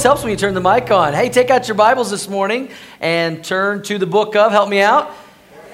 Always helps when you turn the mic on. Hey, take out your Bibles this morning and turn to the book of, help me out,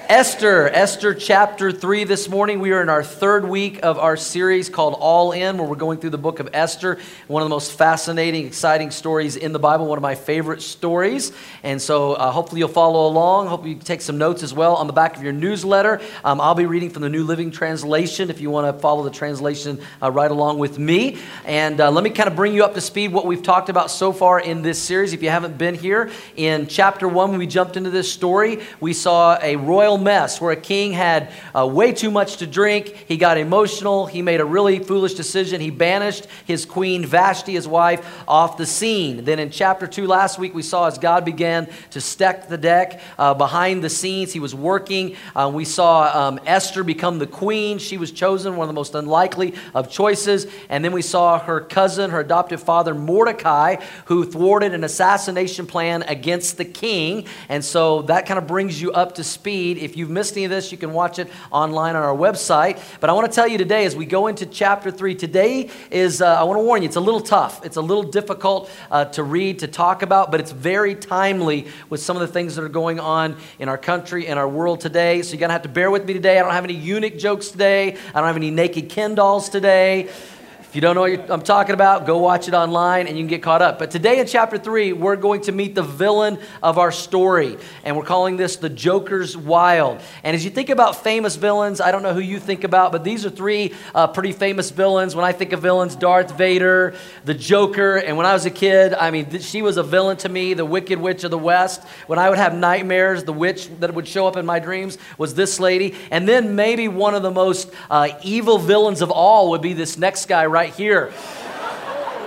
Esther, Esther chapter 3 this morning. We are in our third week of our series called All In, where we're going through the book of Esther, one of the most fascinating, exciting stories in the Bible, one of my favorite stories. And so uh, hopefully you'll follow along. Hope you take some notes as well on the back of your newsletter. Um, I'll be reading from the New Living Translation if you want to follow the translation uh, right along with me. And uh, let me kind of bring you up to speed what we've talked about so far in this series. If you haven't been here, in chapter 1, when we jumped into this story, we saw a royal mess where a king had uh, way too much to drink. He got emotional. He made a really foolish decision. He banished his queen Vashti, his wife, off the scene. Then in chapter 2 last week, we saw as God began to stack the deck uh, behind the scenes. He was working. Uh, we saw um, Esther become the queen. She was chosen, one of the most unlikely of choices. And then we saw her cousin, her adoptive father, Mordecai, who thwarted an assassination plan against the king. And so that kind of brings you up to speed. If you've missed any of this, you can watch it online on our website. But I want to tell you today, as we go into chapter three, today is, uh, I want to warn you, it's a little tough. It's a little difficult uh, to read, to talk about, but it's very timely with some of the things that are going on in our country and our world today. So you're going to have to bear with me today. I don't have any eunuch jokes today, I don't have any naked Ken dolls today. You don't know what I'm talking about, go watch it online and you can get caught up. But today in chapter 3, we're going to meet the villain of our story. And we're calling this the Joker's Wild. And as you think about famous villains, I don't know who you think about, but these are three uh, pretty famous villains. When I think of villains, Darth Vader, the Joker. And when I was a kid, I mean, th- she was a villain to me, the Wicked Witch of the West. When I would have nightmares, the witch that would show up in my dreams was this lady. And then maybe one of the most uh, evil villains of all would be this next guy right here.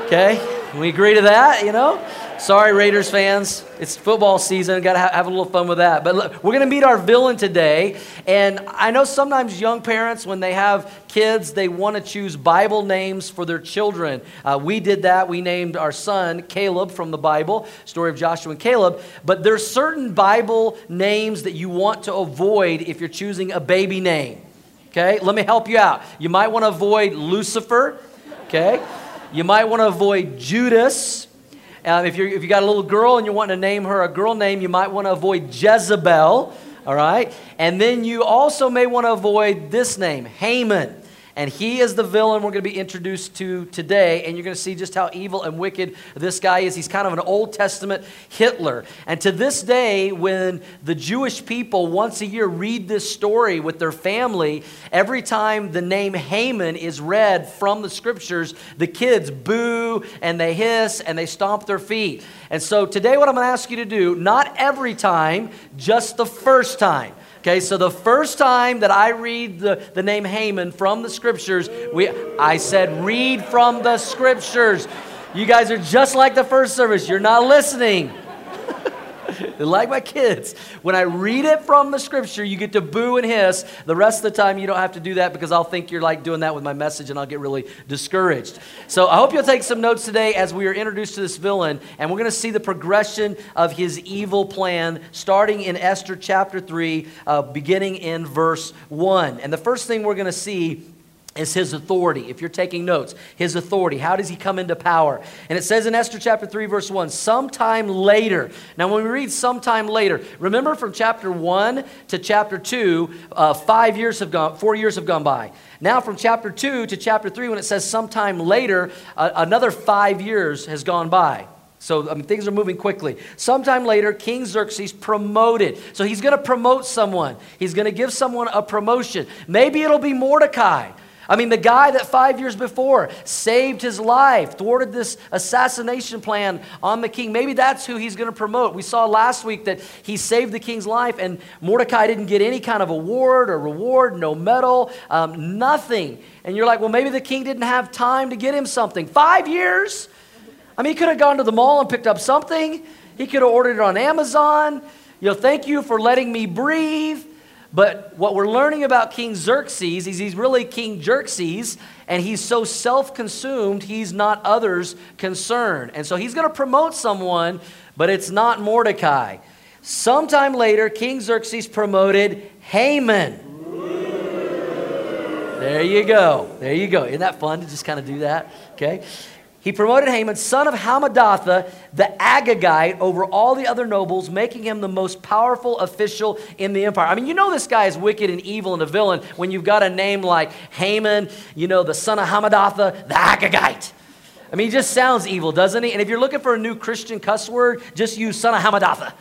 Okay? We agree to that, you know? Sorry, Raiders fans. It's football season. Got to have, have, a little fun with that. But look, we're going to meet our villain today. And I know sometimes young parents, when they have kids, they want to choose Bible names for their children. Uh, we did that. We named our son Caleb from the Bible, story of Joshua and Caleb. But there's certain Bible names that you want to avoid if you're choosing a baby name. Okay? Let me help you out. You might want to avoid Lucifer. Okay? You might want to avoid Judas. Um, if, you're, if you got a little girl and you want to name her a girl name, you might want to avoid Jezebel. All right? And then you also may want to avoid this name, Haman. And he is the villain we're going to be introduced to today. And you're going to see just how evil and wicked this guy is. He's kind of an Old Testament Hitler. And to this day, when the Jewish people once a year read this story with their family, every time the name Haman is read from the scriptures, the kids boo and they hiss and they stomp their feet. And so today, what I'm going to ask you to do, not every time, just the first time. Okay, so the first time that I read the, the name Haman from the scriptures, we, I said, read from the scriptures. You guys are just like the first service. You're not listening. like my kids. When I read it from the scripture, you get to boo and hiss. The rest of the time, you don't have to do that because I'll think you're like doing that with my message and I'll get really discouraged. So I hope you'll take some notes today as we are introduced to this villain and we're going to see the progression of his evil plan starting in Esther chapter 3, uh, beginning in verse 1. And the first thing we're going to see is his authority. If you're taking notes, his authority. How does he come into power? And it says in Esther chapter 3, verse 1, sometime later. Now, when we read sometime later, remember from chapter 1 to chapter 2, uh, five years have gone, four years have gone by. Now, from chapter 2 to chapter 3, when it says sometime later, uh, another five years has gone by. So I mean, things are moving quickly. Sometime later, King Xerxes promoted. So he's going to promote someone. He's going to give someone a promotion. Maybe it'll be Mordecai. I mean, the guy that five years before saved his life, thwarted this assassination plan on the king, maybe that's who he's going to promote. We saw last week that he saved the king's life, and Mordecai didn't get any kind of award or reward, no medal, um, nothing. And you're like, well, maybe the king didn't have time to get him something. Five years? I mean, he could have gone to the mall and picked up something. He could have ordered it on Amazon. You know, thank you for letting me breathe. But what we're learning about King Xerxes is he's really King Xerxes, and he's so self consumed, he's not others concerned. And so he's going to promote someone, but it's not Mordecai. Sometime later, King Xerxes promoted Haman. There you go. There you go. Isn't that fun to just kind of do that? Okay. He promoted Haman, son of Hammedatha, the Agagite, over all the other nobles, making him the most powerful official in the empire. I mean, you know this guy is wicked and evil and a villain when you've got a name like Haman, you know, the son of Hammedatha, the Agagite. I mean, he just sounds evil, doesn't he? And if you're looking for a new Christian cuss word, just use son of Hammedatha.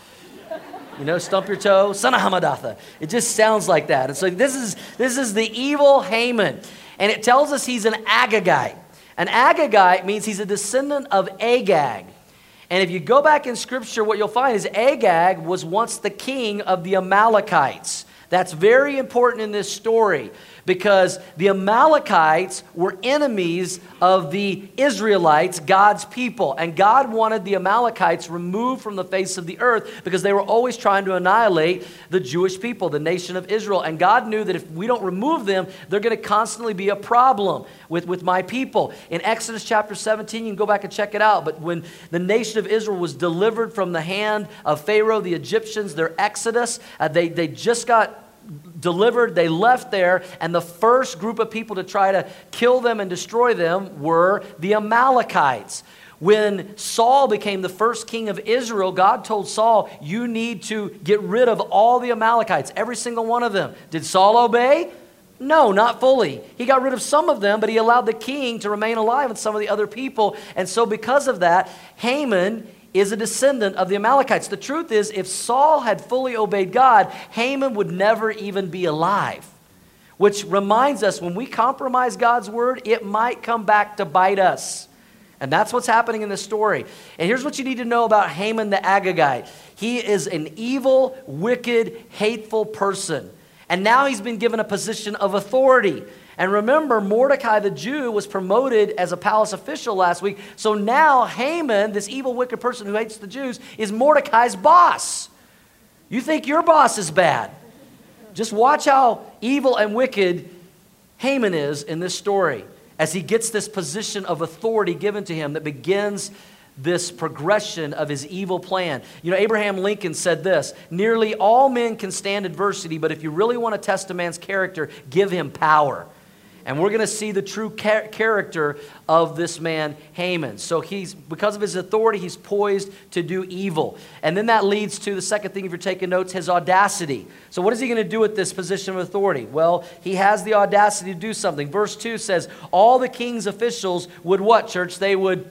You know, stump your toe, son of Hammedatha. It just sounds like that. And so this is this is the evil Haman. And it tells us he's an Agagite. An Agagite means he's a descendant of Agag. And if you go back in scripture, what you'll find is Agag was once the king of the Amalekites. That's very important in this story because the Amalekites were enemies of the Israelites, God's people. And God wanted the Amalekites removed from the face of the earth because they were always trying to annihilate the Jewish people, the nation of Israel. And God knew that if we don't remove them, they're going to constantly be a problem with, with my people. In Exodus chapter 17, you can go back and check it out. But when the nation of Israel was delivered from the hand of Pharaoh, the Egyptians, their exodus, uh, they, they just got delivered, they left there, and the first group of people to try to kill them and destroy them were the Amalekites. When Saul became the first king of Israel, God told Saul, You need to get rid of all the Amalekites, every single one of them. Did Saul obey? No, not fully. He got rid of some of them, but he allowed the king to remain alive and some of the other people. And so, because of that, Haman is a descendant of the Amalekites. The truth is, if Saul had fully obeyed God, Haman would never even be alive. Which reminds us when we compromise God's word, it might come back to bite us. And that's what's happening in this story. And here's what you need to know about Haman the Agagite he is an evil, wicked, hateful person. And now he's been given a position of authority. And remember, Mordecai the Jew was promoted as a palace official last week. So now Haman, this evil, wicked person who hates the Jews, is Mordecai's boss. You think your boss is bad. Just watch how evil and wicked Haman is in this story as he gets this position of authority given to him that begins this progression of his evil plan. You know, Abraham Lincoln said this Nearly all men can stand adversity, but if you really want to test a man's character, give him power. And we're going to see the true char- character of this man, Haman. So he's, because of his authority, he's poised to do evil. And then that leads to the second thing, if you're taking notes, his audacity. So what is he going to do with this position of authority? Well, he has the audacity to do something. Verse 2 says, All the king's officials would what, church? They would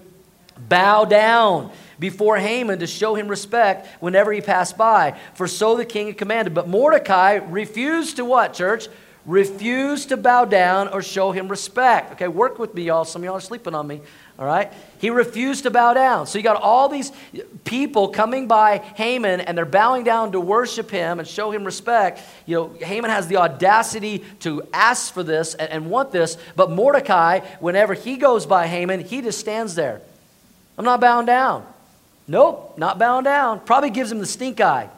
bow down before Haman to show him respect whenever he passed by. For so the king had commanded. But Mordecai refused to what, church? Refuse to bow down or show him respect. Okay, work with me, y'all. Some of y'all are sleeping on me. All right? He refused to bow down. So you got all these people coming by Haman and they're bowing down to worship him and show him respect. You know, Haman has the audacity to ask for this and, and want this, but Mordecai, whenever he goes by Haman, he just stands there. I'm not bowing down. Nope, not bowing down. Probably gives him the stink eye.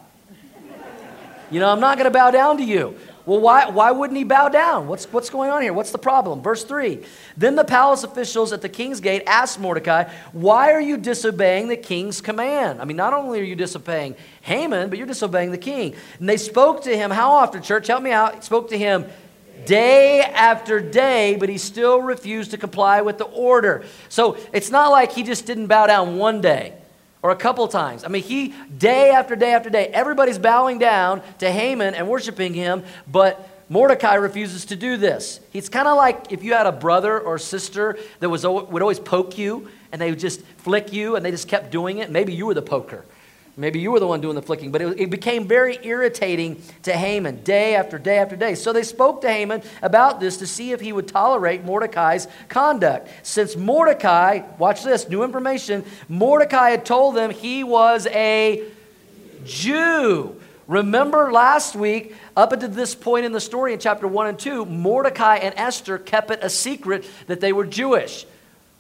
You know, I'm not going to bow down to you. Well, why, why wouldn't he bow down? What's, what's going on here? What's the problem? Verse 3 Then the palace officials at the king's gate asked Mordecai, Why are you disobeying the king's command? I mean, not only are you disobeying Haman, but you're disobeying the king. And they spoke to him, how often, church? Help me out. Spoke to him day after day, but he still refused to comply with the order. So it's not like he just didn't bow down one day or a couple times. I mean, he, day after day after day, everybody's bowing down to Haman and worshiping him, but Mordecai refuses to do this. It's kind of like if you had a brother or sister that was, would always poke you and they would just flick you and they just kept doing it. Maybe you were the poker. Maybe you were the one doing the flicking, but it, it, became very irritating to Haman day after day after day. So they spoke to Haman about this to see if he would tolerate Mordecai's conduct. Since Mordecai, watch this, new information, Mordecai had told them he was a Jew. Remember last week, up until this point in the story in chapter 1 and 2, Mordecai and Esther kept it a secret that they were Jewish.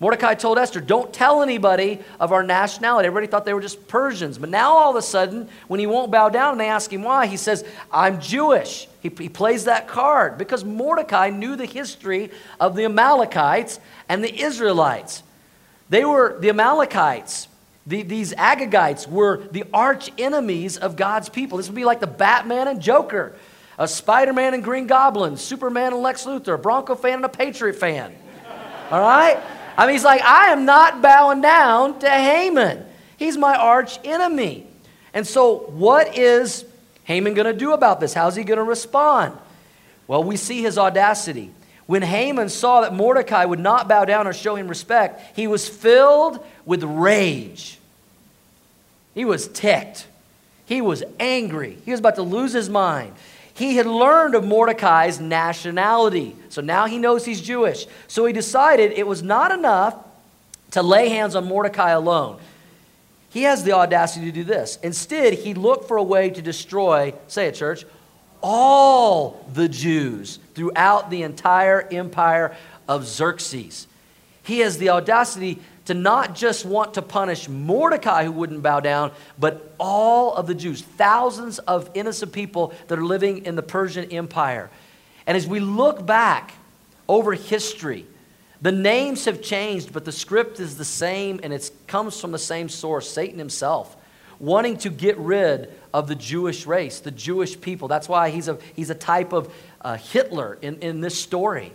Mordecai told Esther, Don't tell anybody of our nationality. Everybody thought they were just Persians. But now, all of a sudden, when he won't bow down and they ask him why, he says, I'm Jewish. He, he plays that card because Mordecai knew the history of the Amalekites and the Israelites. They were the Amalekites. The, these Agagites were the arch enemies of God's people. This would be like the Batman and Joker, a Spider Man and Green Goblin, Superman and Lex Luthor, a Bronco fan and a Patriot fan. All right? I mean, he's like, I am not bowing down to Haman. He's my arch enemy. And so, what is Haman going to do about this? How's he going to respond? Well, we see his audacity. When Haman saw that Mordecai would not bow down or show him respect, he was filled with rage. He was ticked. He was angry. He was about to lose his mind. He had learned of Mordecai's nationality. So now he knows he's Jewish. So he decided it was not enough to lay hands on Mordecai alone. He has the audacity to do this. Instead, he looked for a way to destroy, say it, church, all the Jews throughout the entire empire of Xerxes. He has the audacity to not just want to punish Mordecai, who wouldn't bow down, but all of the Jews, thousands of innocent people that are living in the Persian Empire. And as we look back over history, the names have changed, but the script is the same and it comes from the same source Satan himself, wanting to get rid of the Jewish race, the Jewish people. That's why he's a, he's a type of uh, Hitler in, in this story.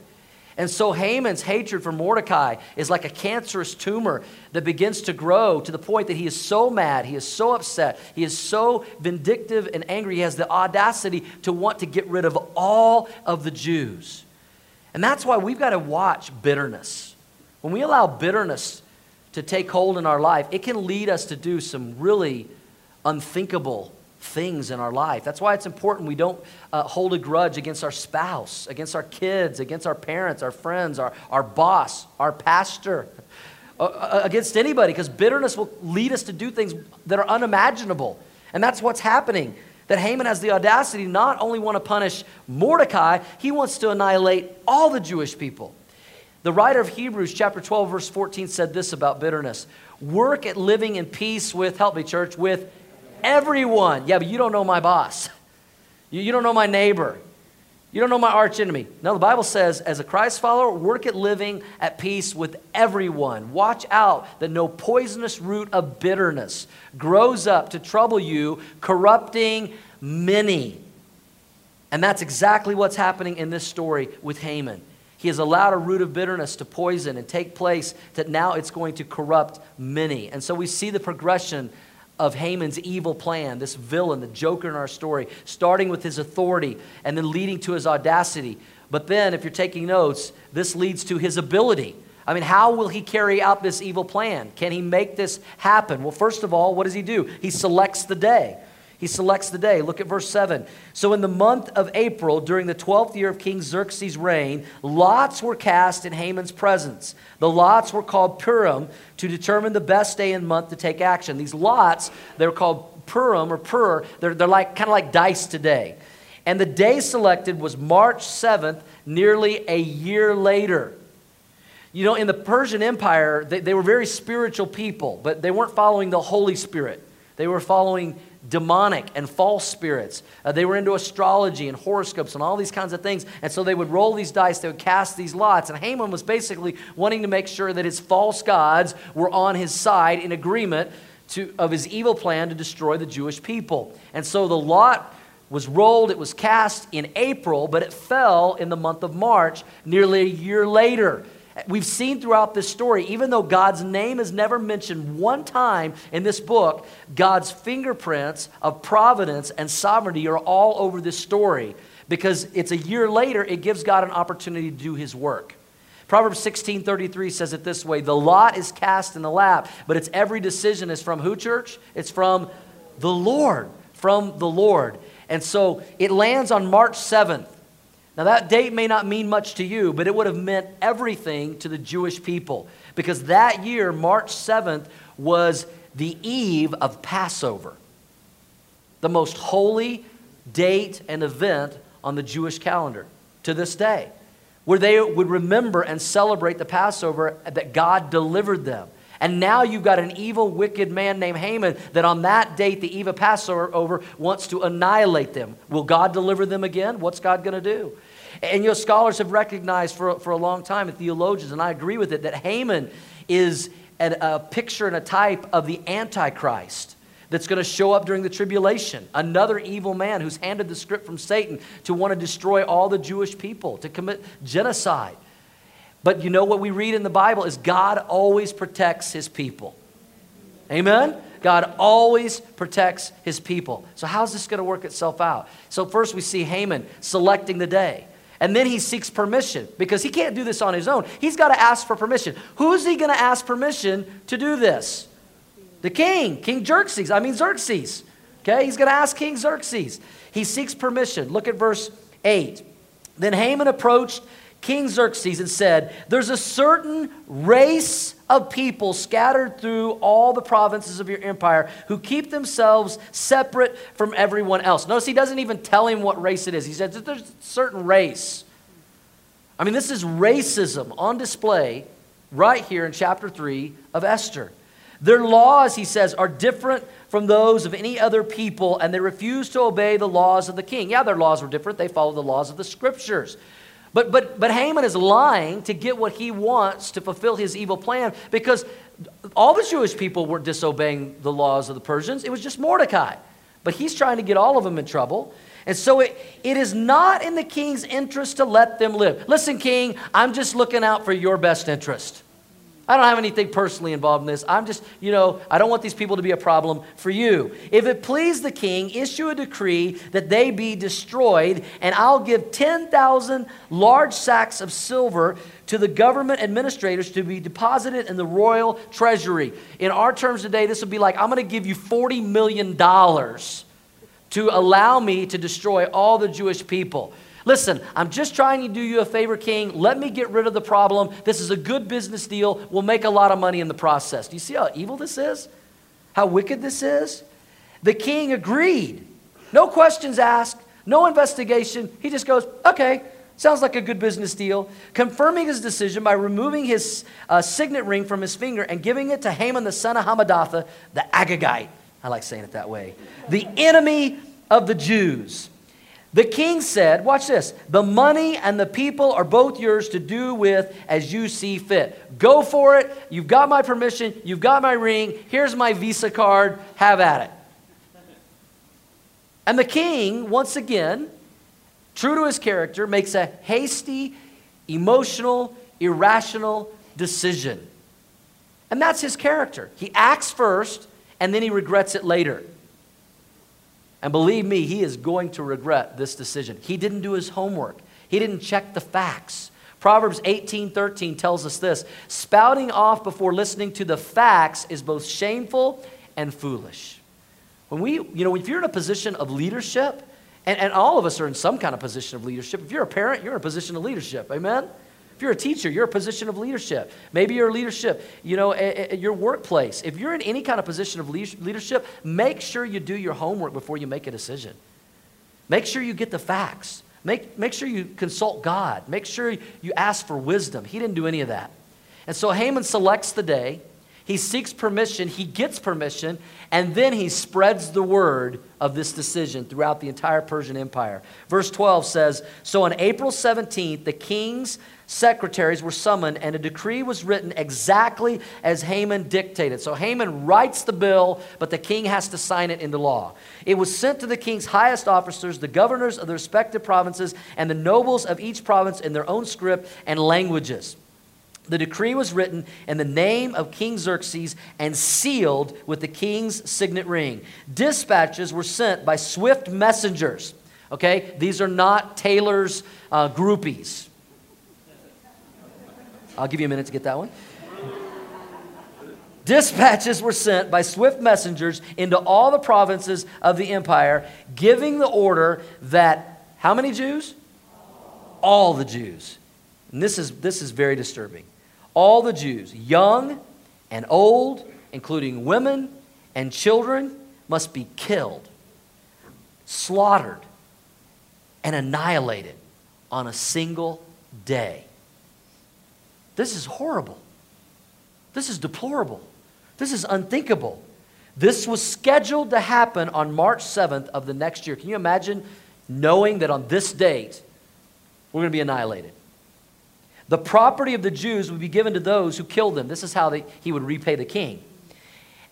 And so Haman's hatred for Mordecai is like a cancerous tumor that begins to grow to the point that he is so mad, he is so upset, he is so vindictive and angry, he has the audacity to want to get rid of all of the Jews. And that's why we've got to watch bitterness. When we allow bitterness to take hold in our life, it can lead us to do some really unthinkable things in our life. That's why it's important we don't uh, hold a grudge against our spouse, against our kids, against our parents, our friends, our, our boss, our pastor, uh, uh against anybody, because bitterness will lead us to do things that are unimaginable. And that's what's happening. That Haman has the audacity not only want to punish Mordecai, he wants to annihilate all the Jewish people. The writer of Hebrews, chapter 12, verse 14, said this about bitterness Work at living in peace with, help me, church, with everyone. Yeah, but you don't know my boss. You, you don't know my neighbor. You don't know my arch enemy. No, the Bible says, as a Christ follower, work at living at peace with everyone. Watch out that no poisonous root of bitterness grows up to trouble you, corrupting many. And that's exactly what's happening in this story with Haman. He has allowed a root of bitterness to poison and take place that now it's going to corrupt many. And so we see the progression of Haman's evil plan, this villain, the joker in our story, starting with his authority and then leading to his audacity. But then, if you're taking notes, this leads to his ability. I mean, how will he carry out this evil plan? Can he make this happen? Well, first of all, what does he do? He selects the day. He selects the day. Look at verse 7. So, in the month of April, during the 12th year of King Xerxes' reign, lots were cast in Haman's presence. The lots were called Purim to determine the best day and month to take action. These lots, they're called Purim or Pur, they're, they're like, kind of like dice today. And the day selected was March 7th, nearly a year later. You know, in the Persian Empire, they, they were very spiritual people, but they weren't following the Holy Spirit. They were following demonic and false spirits. Uh, they were into astrology and horoscopes and all these kinds of things. And so they would roll these dice, they would cast these lots. And Haman was basically wanting to make sure that his false gods were on his side in agreement to, of his evil plan to destroy the Jewish people. And so the lot was rolled, it was cast in April, but it fell in the month of March, nearly a year later. We've seen throughout this story, even though God's name is never mentioned one time in this book, God's fingerprints of providence and sovereignty are all over this story because it's a year later, it gives God an opportunity to do his work. Proverbs 16:33 says it this way, "The lot is cast in the lap, but its every decision is from who, church? It's from the Lord, from the Lord." And so it lands on March 7th. Now, that date may not mean much to you, but it would have meant everything to the Jewish people because that year, March 7th, was the eve of Passover, the most holy date and event on the Jewish calendar to this day, where they would remember and celebrate the Passover that God delivered them. And now you've got an evil, wicked man named Haman that on that date, the eve of Passover, wants to annihilate them. Will God deliver them again? What's God going to do? And you know, scholars have recognized for, for a long time, and theologians, and I agree with it, that Haman is a picture and a type of the Antichrist that's going to show up during the tribulation. Another evil man who's handed the script from Satan to want to destroy all the Jewish people, to commit genocide. But you know what we read in the Bible is God always protects his people. Amen? God always protects his people. So, how's this going to work itself out? So, first we see Haman selecting the day. And then he seeks permission because he can't do this on his own. He's got to ask for permission. Who's he going to ask permission to do this? The king, King Xerxes. I mean, Xerxes. Okay, he's going to ask King Xerxes. He seeks permission. Look at verse 8. Then Haman approached King Xerxes and said, There's a certain race of people scattered through all the provinces of your empire who keep themselves separate from everyone else. Notice he doesn't even tell him what race it is. He says there's a certain race. I mean, this is racism on display right here in chapter 3 of Esther. Their laws, he says, are different from those of any other people, and they refuse to obey the laws of the king. Yeah, their laws were different. They follow the laws of the scriptures. But, but, but Haman is lying to get what he wants to fulfill his evil plan because all the Jewish people weren't disobeying the laws of the Persians. It was just Mordecai. But he's trying to get all of them in trouble. And so it, it is not in the king's interest to let them live. Listen, king, I'm just looking out for your best interest. I don't have anything personally involved in this. I'm just, you know, I don't want these people to be a problem for you. If it please the king, issue a decree that they be destroyed, and I'll give 10,000 large sacks of silver to the government administrators to be deposited in the royal treasury. In our terms today, this would be like I'm going to give you $40 million to allow me to destroy all the Jewish people. Listen, I'm just trying to do you a favor, King. Let me get rid of the problem. This is a good business deal. We'll make a lot of money in the process. Do you see how evil this is? How wicked this is? The king agreed. No questions asked, no investigation. He just goes, okay, sounds like a good business deal. Confirming his decision by removing his uh, signet ring from his finger and giving it to Haman, the son of Hammedatha, the Agagite. I like saying it that way. The enemy of the Jews. The king said, Watch this, the money and the people are both yours to do with as you see fit. Go for it. You've got my permission. You've got my ring. Here's my Visa card. Have at it. And the king, once again, true to his character, makes a hasty, emotional, irrational decision. And that's his character. He acts first, and then he regrets it later. And believe me, he is going to regret this decision. He didn't do his homework, he didn't check the facts. Proverbs 18:13 tells us this, spouting off before listening to the facts is both shameful and foolish. When we, you know, if you're in a position of leadership, and, and all of us are in some kind of position of leadership. If you're a parent, you're in a position of leadership. Amen? If you're a teacher, you're a position of leadership. Maybe you're leadership, you know, at, at your workplace. If you're in any kind of position of leadership, make sure you do your homework before you make a decision. Make sure you get the facts. Make, make sure you consult God. Make sure you ask for wisdom. He didn't do any of that. And so Haman selects the day. He seeks permission, he gets permission, and then he spreads the word of this decision throughout the entire Persian Empire. Verse 12 says So on April 17th, the king's secretaries were summoned, and a decree was written exactly as Haman dictated. So Haman writes the bill, but the king has to sign it into law. It was sent to the king's highest officers, the governors of the respective provinces, and the nobles of each province in their own script and languages. The decree was written in the name of King Xerxes and sealed with the king's signet ring. Dispatches were sent by swift messengers. Okay, these are not Taylor's uh, groupies. I'll give you a minute to get that one. Dispatches were sent by swift messengers into all the provinces of the empire, giving the order that how many Jews? All the Jews. And this is, this is very disturbing all the Jews, young and old, including women and children, must be killed, slaughtered, and annihilated on a single day. This is horrible. This is deplorable. This is unthinkable. This was scheduled to happen on March 7th of the next year. Can you imagine knowing that on this date we're going to be annihilated? The property of the Jews would be given to those who killed them. This is how they, he would repay the king.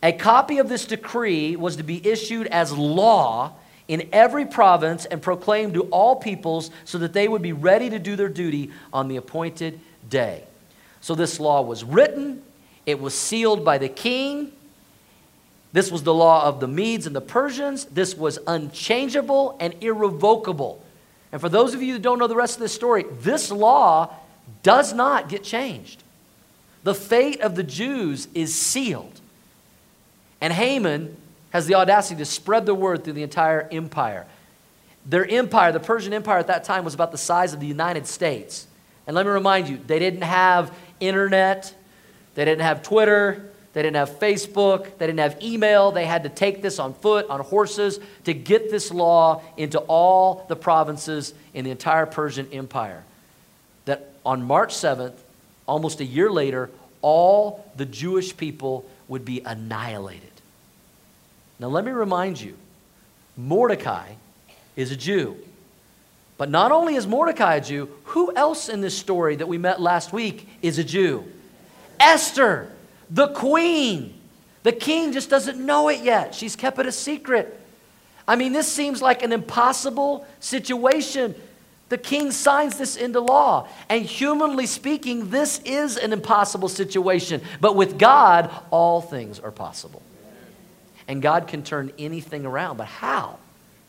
A copy of this decree was to be issued as law in every province and proclaimed to all peoples so that they would be ready to do their duty on the appointed day. So this law was written, it was sealed by the king. This was the law of the Medes and the Persians. This was unchangeable and irrevocable. And for those of you that don't know the rest of this story, this law does not get changed. The fate of the Jews is sealed. And Haman has the audacity to spread the word through the entire empire. Their empire, the Persian Empire at that time, was about the size of the United States. And let me remind you, they didn't have internet, they didn't have Twitter, they didn't have Facebook, they didn't have email. They had to take this on foot, on horses, to get this law into all the provinces in the entire Persian Empire. That on March 7th, almost a year later, all the Jewish people would be annihilated. Now, let me remind you Mordecai is a Jew. But not only is Mordecai a Jew, who else in this story that we met last week is a Jew? Esther, the queen. The king just doesn't know it yet. She's kept it a secret. I mean, this seems like an impossible situation. The king signs this into law. And humanly speaking, this is an impossible situation. But with God, all things are possible. And God can turn anything around. But how?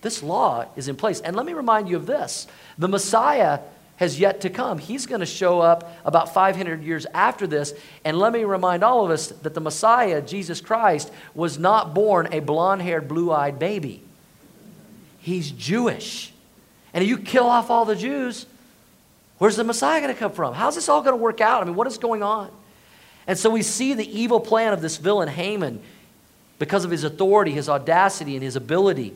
This law is in place. And let me remind you of this the Messiah has yet to come. He's going to show up about 500 years after this. And let me remind all of us that the Messiah, Jesus Christ, was not born a blonde haired, blue eyed baby. He's Jewish. And if you kill off all the Jews, where's the Messiah going to come from? How's this all going to work out? I mean, what is going on? And so we see the evil plan of this villain, Haman, because of his authority, his audacity, and his ability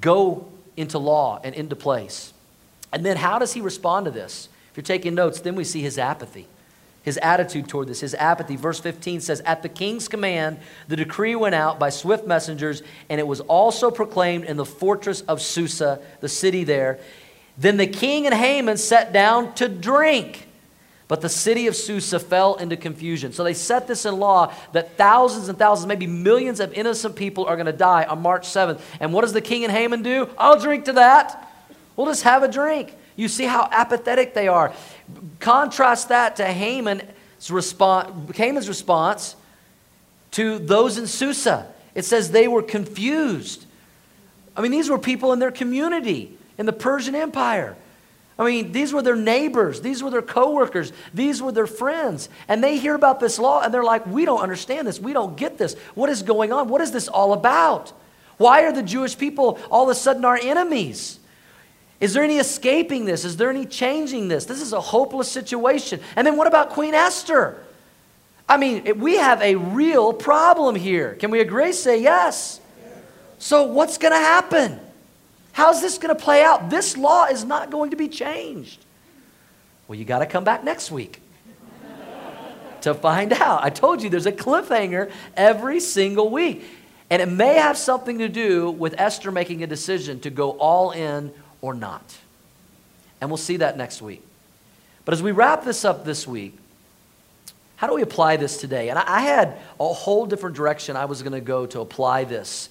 go into law and into place. And then how does he respond to this? If you're taking notes, then we see his apathy, his attitude toward this, his apathy. Verse 15 says, At the king's command, the decree went out by swift messengers, and it was also proclaimed in the fortress of Susa, the city there. Then the king and Haman sat down to drink. But the city of Susa fell into confusion. So they set this in law that thousands and thousands, maybe millions of innocent people are going to die on March 7th. And what does the king and Haman do? I'll drink to that. We'll just have a drink. You see how apathetic they are. Contrast that to Haman's response, Haman's response to those in Susa. It says they were confused. I mean, these were people in their community in the Persian Empire. I mean, these were their neighbors, these were their coworkers, these were their friends. And they hear about this law and they're like, we don't understand this. We don't get this. What is going on? What is this all about? Why are the Jewish people all of a sudden our enemies? Is there any escaping this? Is there any changing this? This is a hopeless situation. And then what about Queen Esther? I mean, we have a real problem here. Can we agree? Say yes. So, what's going to happen? How's this going to play out? This law is not going to be changed. Well, you got to come back next week to find out. I told you there's a cliffhanger every single week. And it may have something to do with Esther making a decision to go all in or not. And we'll see that next week. But as we wrap this up this week, how do we apply this today? And I had a whole different direction I was going to go to apply this.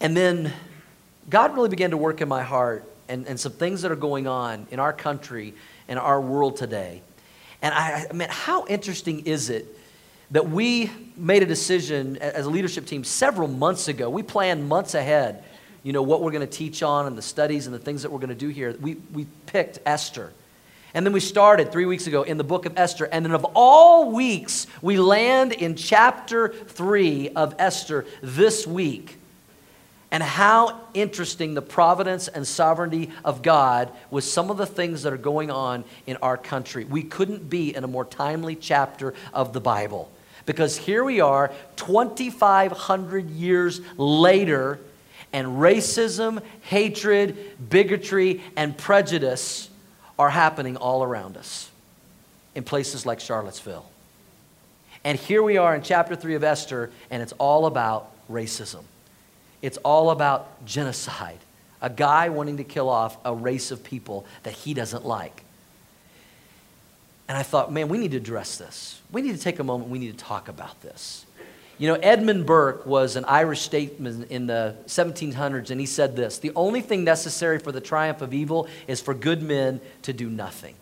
And then God really began to work in my heart and, and some things that are going on in our country and our world today. And I, I mean, how interesting is it that we made a decision as a leadership team several months ago? We planned months ahead, you know, what we're going to teach on and the studies and the things that we're going to do here. We, we picked Esther. And then we started three weeks ago in the book of Esther. And then of all weeks, we land in chapter three of Esther this week and how interesting the providence and sovereignty of God with some of the things that are going on in our country. We couldn't be in a more timely chapter of the Bible because here we are 2,500 years later, and racism, hatred, bigotry, and prejudice are happening all around us in places like Charlottesville. And here we are in chapter 3 of Esther, and it's all about racism. It's all about genocide. A guy wanting to kill off a race of people that he doesn't like. And I thought, man, we need to address this. We need to take a moment. We need to talk about this. You know, Edmund Burke was an Irish statesman in the 1700s, and he said this The only thing necessary for the triumph of evil is for good men to do nothing.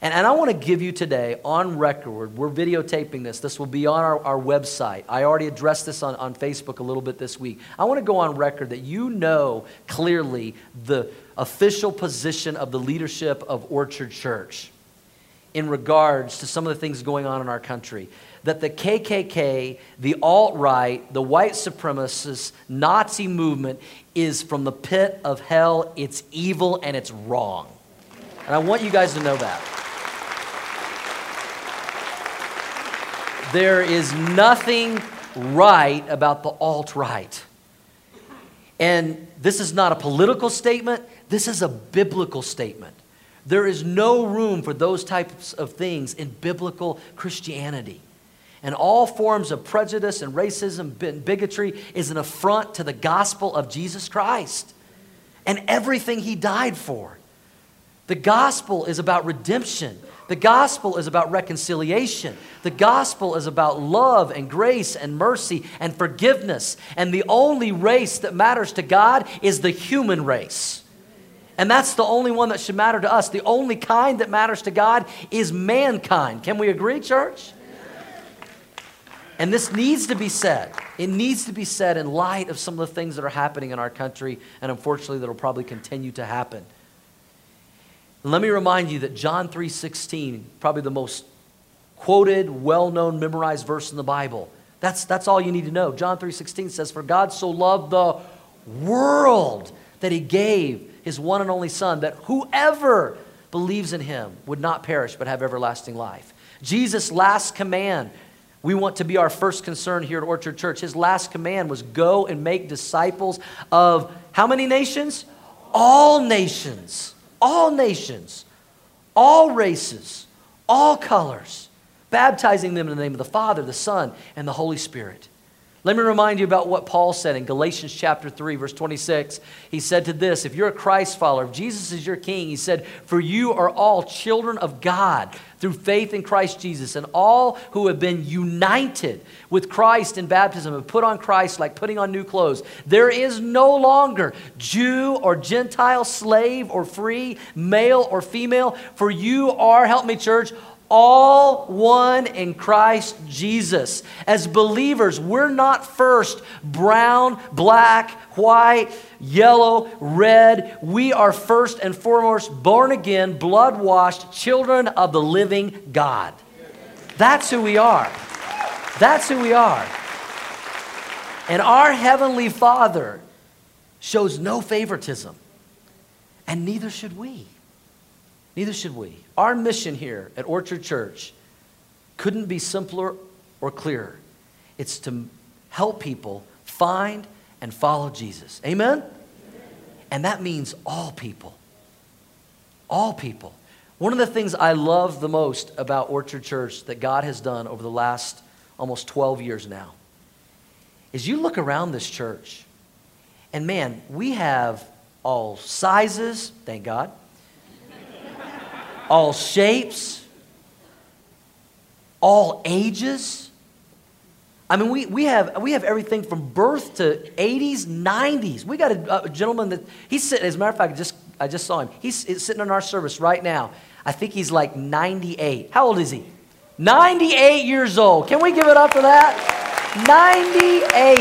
And, and I want to give you today on record, we're videotaping this. This will be on our, our website. I already addressed this on, on Facebook a little bit this week. I want to go on record that you know clearly the official position of the leadership of Orchard Church in regards to some of the things going on in our country. That the KKK, the alt right, the white supremacist Nazi movement is from the pit of hell. It's evil and it's wrong. And I want you guys to know that. There is nothing right about the alt right. And this is not a political statement, this is a biblical statement. There is no room for those types of things in biblical Christianity. And all forms of prejudice and racism and bigotry is an affront to the gospel of Jesus Christ and everything he died for. The gospel is about redemption. The gospel is about reconciliation. The gospel is about love and grace and mercy and forgiveness. And the only race that matters to God is the human race. And that's the only one that should matter to us. The only kind that matters to God is mankind. Can we agree, church? And this needs to be said. It needs to be said in light of some of the things that are happening in our country, and unfortunately, that will probably continue to happen. Let me remind you that John 3:16, probably the most quoted, well-known, memorized verse in the Bible. That's, that's all you need to know. John 3:16 says, "For God so loved the world that he gave his one and only Son, that whoever believes in him would not perish but have everlasting life. Jesus' last command, we want to be our first concern here at Orchard Church. His last command was go and make disciples of how many nations? All nations. All nations. All races. All colors. Baptizing them in the name of the Father, the Son, and the Holy Spirit. Let me remind you about what Paul said in Galatians chapter 3, verse 26. He said to this If you're a Christ follower, if Jesus is your king, he said, For you are all children of God through faith in Christ Jesus. And all who have been united with Christ in baptism have put on Christ like putting on new clothes. There is no longer Jew or Gentile, slave or free, male or female, for you are, help me, church, all one in Christ Jesus. As believers, we're not first brown, black, white, yellow, red. We are first and foremost born again, blood washed children of the living God. That's who we are. That's who we are. And our Heavenly Father shows no favoritism, and neither should we. Neither should we. Our mission here at Orchard Church couldn't be simpler or clearer. It's to help people find and follow Jesus. Amen? And that means all people. All people. One of the things I love the most about Orchard Church that God has done over the last almost 12 years now is you look around this church, and man, we have all sizes, thank God all shapes, all ages. I mean, we, we, have, we have everything from birth to 80s, 90s. We got a, a gentleman that, he's sitting, as a matter of fact, I just, I just saw him. He's, he's sitting in our service right now. I think he's like 98. How old is he? 98 years old. Can we give it up for that? 98.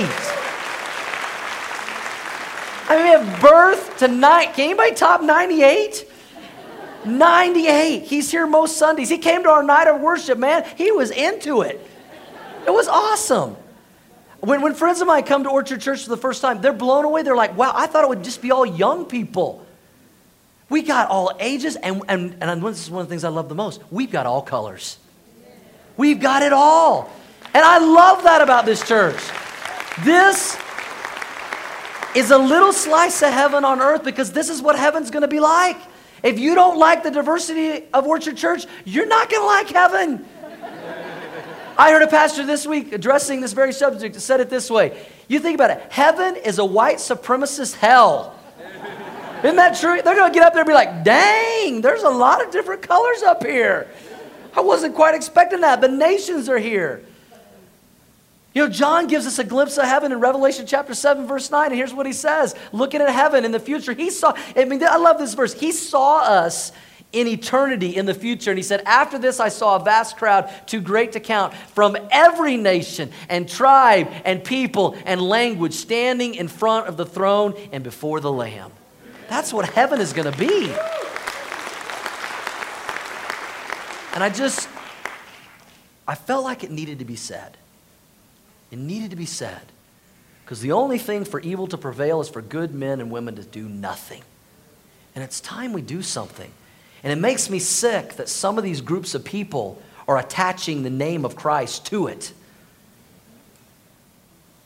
I mean, we have birth to night. Can anybody top 98? 98. He's here most Sundays. He came to our night of worship, man. He was into it. It was awesome. When, when friends of mine come to Orchard Church for the first time, they're blown away. They're like, wow, I thought it would just be all young people. We got all ages, and, and, and this is one of the things I love the most. We've got all colors. We've got it all. And I love that about this church. This is a little slice of heaven on earth because this is what heaven's going to be like. If you don't like the diversity of Orchard Church, you're not going to like heaven. I heard a pastor this week addressing this very subject said it this way. You think about it heaven is a white supremacist hell. Isn't that true? They're going to get up there and be like, dang, there's a lot of different colors up here. I wasn't quite expecting that. The nations are here. You know, John gives us a glimpse of heaven in Revelation chapter 7, verse 9, and here's what he says looking at heaven in the future. He saw, I mean, I love this verse. He saw us in eternity in the future. And he said, After this, I saw a vast crowd, too great to count, from every nation and tribe and people and language standing in front of the throne and before the Lamb. That's what heaven is going to be. And I just, I felt like it needed to be said. It needed to be said. Because the only thing for evil to prevail is for good men and women to do nothing. And it's time we do something. And it makes me sick that some of these groups of people are attaching the name of Christ to it.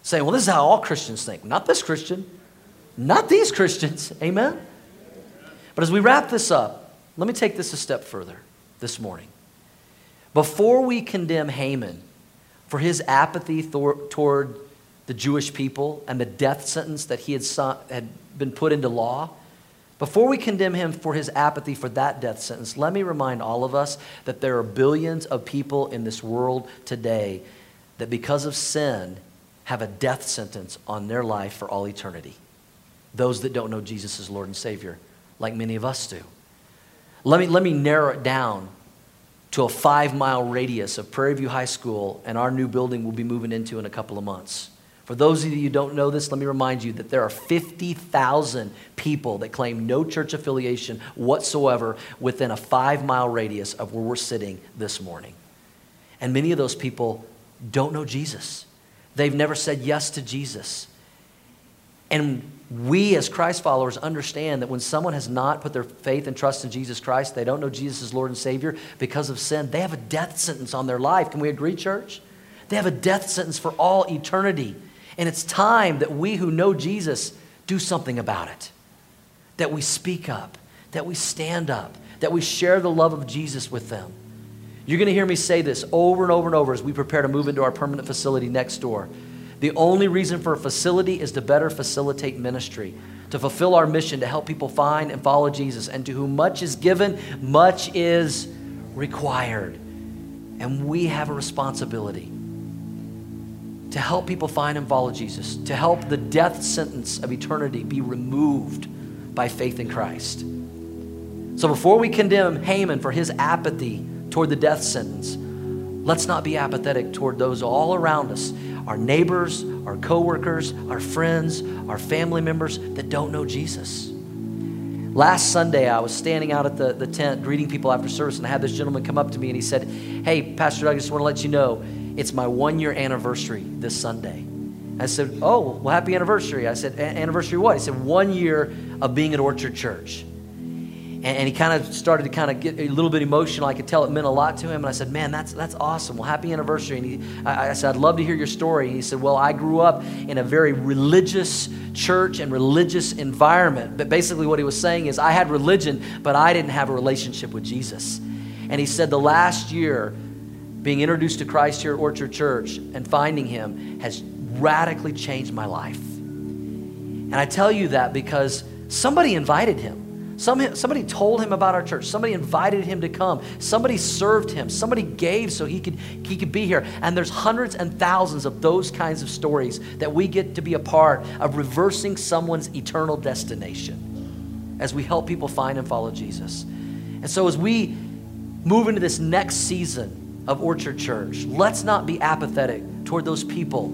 Saying, well, this is how all Christians think. Not this Christian, not these Christians. Amen? But as we wrap this up, let me take this a step further this morning. Before we condemn Haman for his apathy toward the Jewish people and the death sentence that he had, had been put into law, before we condemn him for his apathy for that death sentence, let me remind all of us that there are billions of people in this world today that because of sin have a death sentence on their life for all eternity. Those that don't know Jesus as Lord and Savior, like many of us do. Let me, let me narrow it down to a five mile radius of Prairie View High School and our new building we'll be moving into in a couple of months. For those of you who don't know this, let me remind you that there are 50,000 people that claim no church affiliation whatsoever within a five mile radius of where we're sitting this morning. And many of those people don't know Jesus. They've never said yes to Jesus. And we, as Christ followers, understand that when someone has not put their faith and trust in Jesus Christ, they don't know Jesus as Lord and Savior because of sin, they have a death sentence on their life. Can we agree, church? They have a death sentence for all eternity. And it's time that we who know Jesus do something about it. That we speak up, that we stand up, that we share the love of Jesus with them. You're going to hear me say this over and over and over as we prepare to move into our permanent facility next door. The only reason for a facility is to better facilitate ministry, to fulfill our mission to help people find and follow Jesus. And to whom much is given, much is required. And we have a responsibility to help people find and follow Jesus, to help the death sentence of eternity be removed by faith in Christ. So before we condemn Haman for his apathy toward the death sentence, let's not be apathetic toward those all around us our neighbors, our coworkers, our friends, our family members that don't know Jesus. Last Sunday, I was standing out at the, the tent greeting people after service, and I had this gentleman come up to me and he said, Hey, Pastor Doug, I just want to let you know it's my one year anniversary this Sunday. I said, Oh, well, happy anniversary. I said, Anniversary what? He said, One year of being at Orchard Church. And, he kind of started to kind of get a little bit emotional. I could tell it meant a lot to him. And I said, Man, that's, that's awesome. Well, happy anniversary. And he, I, I said, I'd love to hear your story. And he said, Well, I grew up in a very religious church and religious environment. But basically, what he was saying is, I had religion, but I didn't have a relationship with Jesus. And he said, The last year, being introduced to Christ here at Orchard Church and finding Him has radically changed my life. And I tell you that because somebody invited him. Some, somebody told him about our church. Somebody invited him to come. Somebody served him. Somebody gave so he could, he could be here. And there's hundreds and thousands of those kinds of stories that we get to be a part of reversing someone's eternal destination as we help people find and follow Jesus. And so as we move into this next season, of Orchard Church. Let's not be apathetic toward those people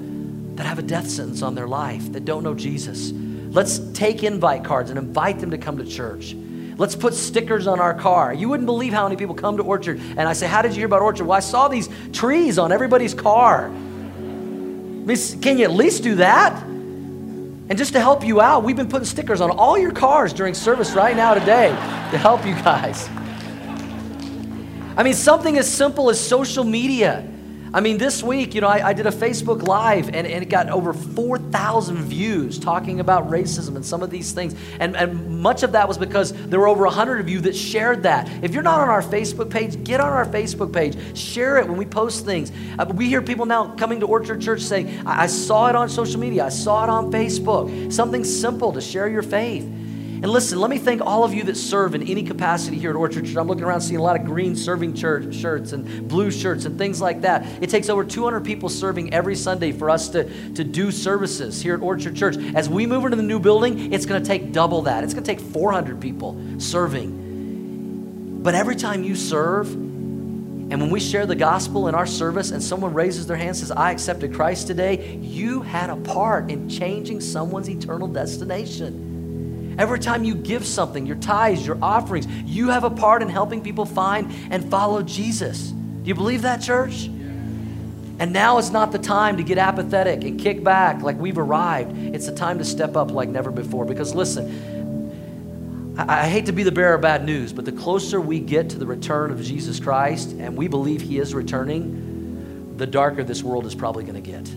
that have a death sentence on their life, that don't know Jesus. Let's take invite cards and invite them to come to church. Let's put stickers on our car. You wouldn't believe how many people come to Orchard. And I say, How did you hear about Orchard? Well, I saw these trees on everybody's car. Can you at least do that? And just to help you out, we've been putting stickers on all your cars during service right now today to help you guys. I mean, something as simple as social media. I mean, this week, you know, I, I did a Facebook Live and, and it got over 4,000 views talking about racism and some of these things. And, and much of that was because there were over 100 of you that shared that. If you're not on our Facebook page, get on our Facebook page. Share it when we post things. Uh, we hear people now coming to Orchard Church saying, I, I saw it on social media, I saw it on Facebook. Something simple to share your faith. And listen, let me thank all of you that serve in any capacity here at Orchard Church. I'm looking around seeing a lot of green serving church shirts and blue shirts and things like that. It takes over 200 people serving every Sunday for us to, to do services here at Orchard Church. As we move into the new building, it's going to take double that. It's going to take 400 people serving But every time you serve, and when we share the gospel in our service and someone raises their hand and says, I accepted Christ today, you had a part in changing someone's eternal destination. Every time you give something, your tithes, your offerings, you have a part in helping people find and follow Jesus. Do you believe that, church? And now is not the time to get apathetic and kick back like we've arrived. It's the time to step up like never before. Because listen, I, I hate to be the bearer of bad news, but the closer we get to the return of Jesus Christ, and we believe he is returning, the darker this world is probably going to get.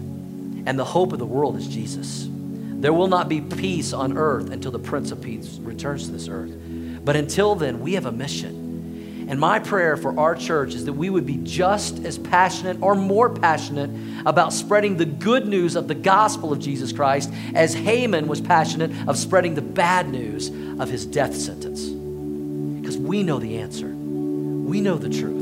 And the hope of the world is Jesus. There will not be peace on earth until the Prince of Peace returns to this earth. But until then, we have a mission. And my prayer for our church is that we would be just as passionate or more passionate about spreading the good news of the gospel of Jesus Christ as Haman was passionate of spreading the bad news of his death sentence. Because we know the answer, we know the truth.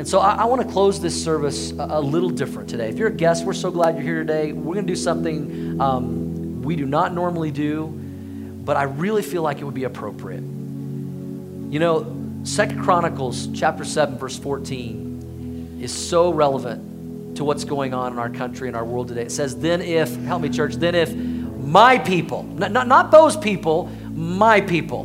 And so I, I want to close this service a, a, little different today. If you're a guest, we're so glad you're here today. We're going to do something um, we do not normally do, but I really feel like it would be appropriate. You know, Second Chronicles chapter 7 verse 14 is so relevant to what's going on in our country and our world today. It says, "Then if, help me church, then if my people, not, not, not those people, my people,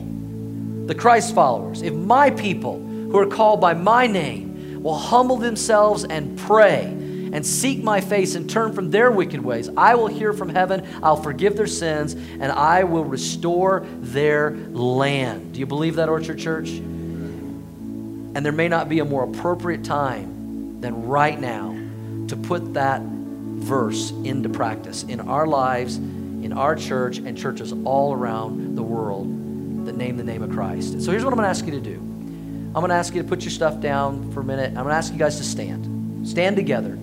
the Christ followers, if my people who are called by my name will humble themselves and pray and seek my face and turn from their wicked ways, I will hear from heaven, I'll forgive their sins, and I will restore their land. Do you believe that, Orchard Church? And there may not be a more appropriate time than right now to put that verse into practice in our lives, in our church, and churches all around the world that name the name of Christ. And so here's what I'm going to ask you to do I'm going to ask you to put your stuff down for a minute. I'm going to ask you guys to stand. Stand together.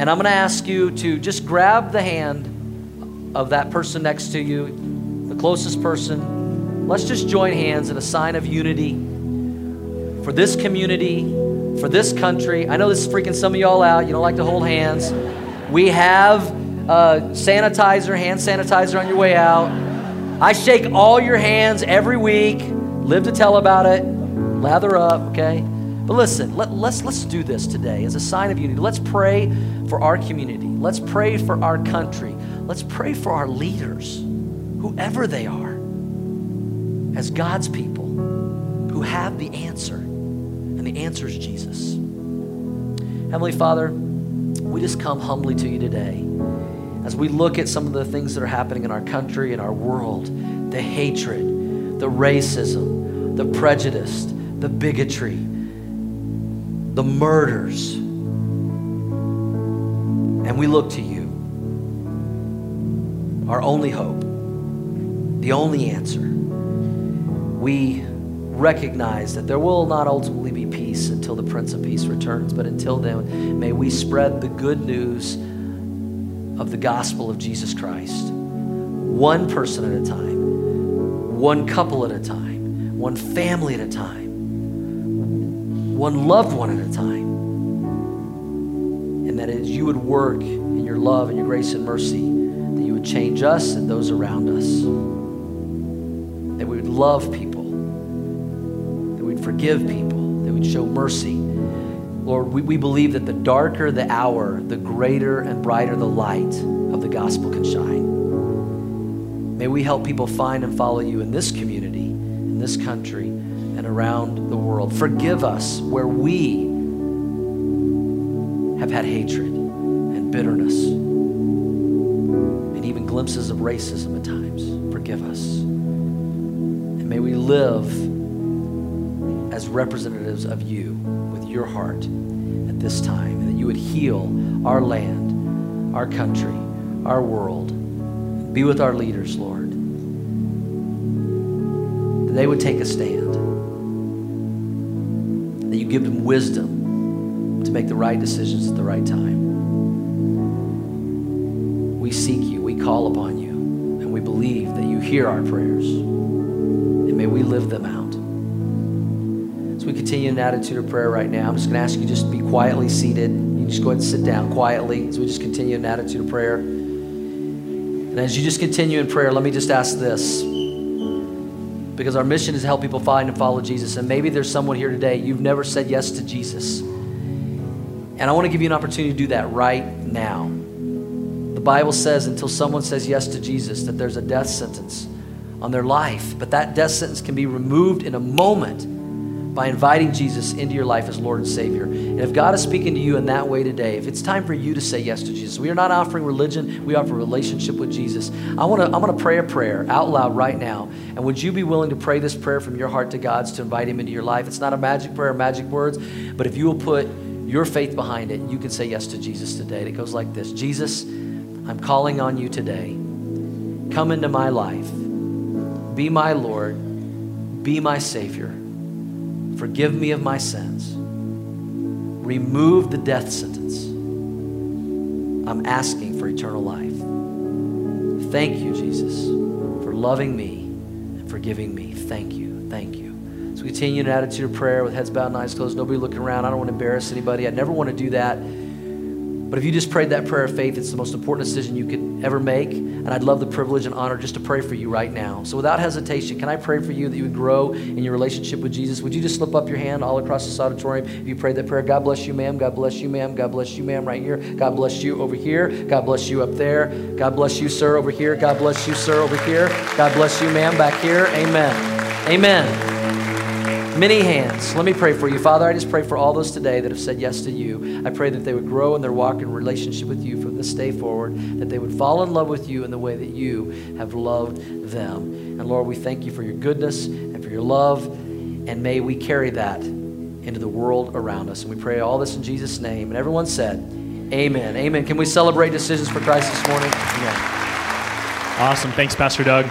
And I'm going to ask you to just grab the hand of that person next to you, the closest person. Let's just join hands in a sign of unity for this community, for this country. I know this is freaking some of y'all out. You don't like to hold hands. We have uh, sanitizer, hand sanitizer on your way out. I shake all your hands every week. Live to tell about it. Lather up, okay? But listen, let, let's, let's do this today as a sign of unity. Let's pray for our community. Let's pray for our country. Let's pray for our leaders, whoever they are, as God's people who have the answer. And the answer is Jesus. Heavenly Father, we just come humbly to you today as we look at some of the things that are happening in our country and our world the hatred, the racism, the prejudice, the bigotry, the murders. And we look to you, our only hope, the only answer. We recognize that there will not ultimately be peace until the Prince of Peace returns. But until then, may we spread the good news of the gospel of Jesus Christ, one person at a time, one couple at a time, one family at a time, one loved one at a time. And that as you would work in your love and your grace and mercy, that you would change us and those around us. That we would love people that we'd forgive people, that we'd show mercy. Lord, we, we believe that the darker the hour, the greater and brighter the light of the gospel can shine. May we help people find and follow you in this community, in this country, around the world. Forgive us where we have had hatred and bitterness and even glimpses of racism at times. Forgive us. And may we live as representatives of you with your heart at this time, and that you would heal our land, our country, our world. Be with our leaders, Lord. That they would take a stand. Give them wisdom to make the right decisions at the right time. We seek you, we call upon you, and we believe that you hear our prayers. And may we live them out As we continue in an attitude of prayer right now, I'm just going to ask you just to be quietly seated. You just go ahead and sit down quietly as we just continue in an attitude of prayer. And as you just continue in prayer, let me just ask this. Because our mission is to help people find and follow Jesus. And maybe there's someone here today, you've never said yes to Jesus. And I want to give you an opportunity to do that right now. The Bible says until someone says yes to Jesus, that there's a death sentence on their life. But that death sentence can be removed in a moment by inviting Jesus into your life as Lord and Savior. And if God is speaking to you in that way today, if it's time for you to say yes to Jesus, we are not offering religion, we offer relationship with Jesus. I want to I'm going to pray a prayer out loud right now. And would you be willing to pray this prayer from your heart to God's to invite him into your life? It's not a magic prayer, magic words, but if you will put your faith behind it, you can say yes to Jesus today. it goes like this. Jesus, I'm calling on you today. Come into my life. Be my Lord. Be my Savior. Forgive me of my sins. Remove the death sentence. I'm asking for eternal life. Thank you, Jesus, for loving me and forgiving me. Thank you. Thank you. So we continue in an attitude of prayer with heads bowed and eyes closed, nobody looking around. I don't want to embarrass anybody. I never want to do that. But if you just prayed that prayer of faith, it's the most important decision you could ever make. And I'd love the privilege and honor just to pray for you right now. So without hesitation, can I pray for you that you would grow in your relationship with Jesus? Would you just slip up your hand all across this auditorium if you prayed that prayer? God bless you, ma'am. God bless you, ma'am. God bless you, ma'am, right here. God bless you over here. God bless you up there. God bless you, sir, over here. God bless you, sir, over here. God bless you, ma'am, back here. Amen. Amen. Many hands. Let me pray for you. Father, I just pray for all those today that have said yes to you. I pray that they would grow in their walk and relationship with you from this day forward, that they would fall in love with you in the way that you have loved them. And Lord, we thank you for your goodness and for your love, and may we carry that into the world around us. And we pray all this in Jesus' name. And everyone said, Amen. Amen. Can we celebrate decisions for Christ this morning? Yeah. Awesome. Thanks, Pastor Doug.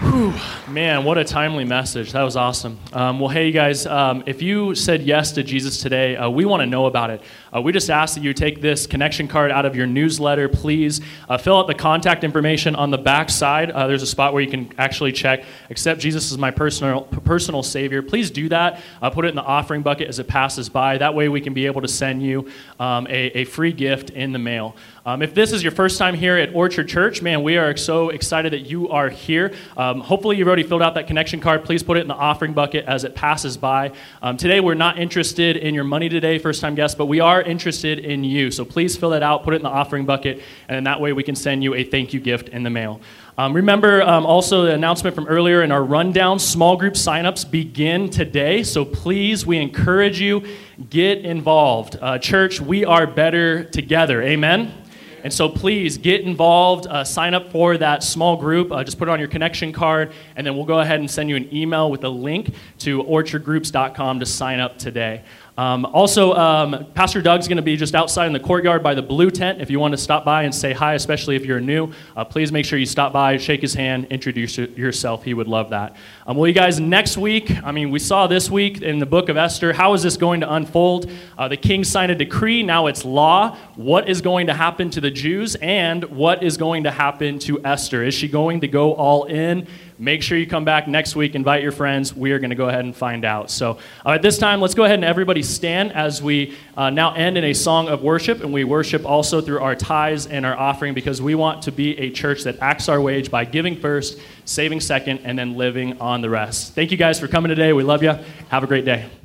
Whew, man, what a timely message. That was awesome. Um, well, hey, you guys, um, if you said yes to Jesus today, uh, we want to know about it. Uh, we just ask that you take this connection card out of your newsletter, please. Uh, fill out the contact information on the back side. Uh, there's a spot where you can actually check, accept Jesus as my personal, personal Savior. Please do that. Uh, put it in the offering bucket as it passes by. That way we can be able to send you um, a, a free gift in the mail. Um, if this is your first time here at Orchard Church, man, we are so excited that you are here. Um, hopefully, you've already filled out that connection card. Please put it in the offering bucket as it passes by. Um, today, we're not interested in your money today, first time guests, but we are interested in you. So please fill it out, put it in the offering bucket, and that way we can send you a thank you gift in the mail. Um, remember um, also the announcement from earlier in our rundown small group signups begin today. So please, we encourage you, get involved. Uh, church, we are better together. Amen. And so please get involved, uh, sign up for that small group. Uh, just put it on your connection card, and then we'll go ahead and send you an email with a link to orchardgroups.com to sign up today. Um, also, um, Pastor Doug's going to be just outside in the courtyard by the blue tent. If you want to stop by and say hi, especially if you're new, uh, please make sure you stop by, shake his hand, introduce yourself. He would love that. Um, well, you guys, next week, I mean, we saw this week in the book of Esther, how is this going to unfold? Uh, the king signed a decree, now it's law. What is going to happen to the Jews, and what is going to happen to Esther? Is she going to go all in? Make sure you come back next week, invite your friends. We are going to go ahead and find out. So, uh, at this time, let's go ahead and everybody stand as we uh, now end in a song of worship. And we worship also through our tithes and our offering because we want to be a church that acts our wage by giving first, saving second, and then living on the rest. Thank you guys for coming today. We love you. Have a great day.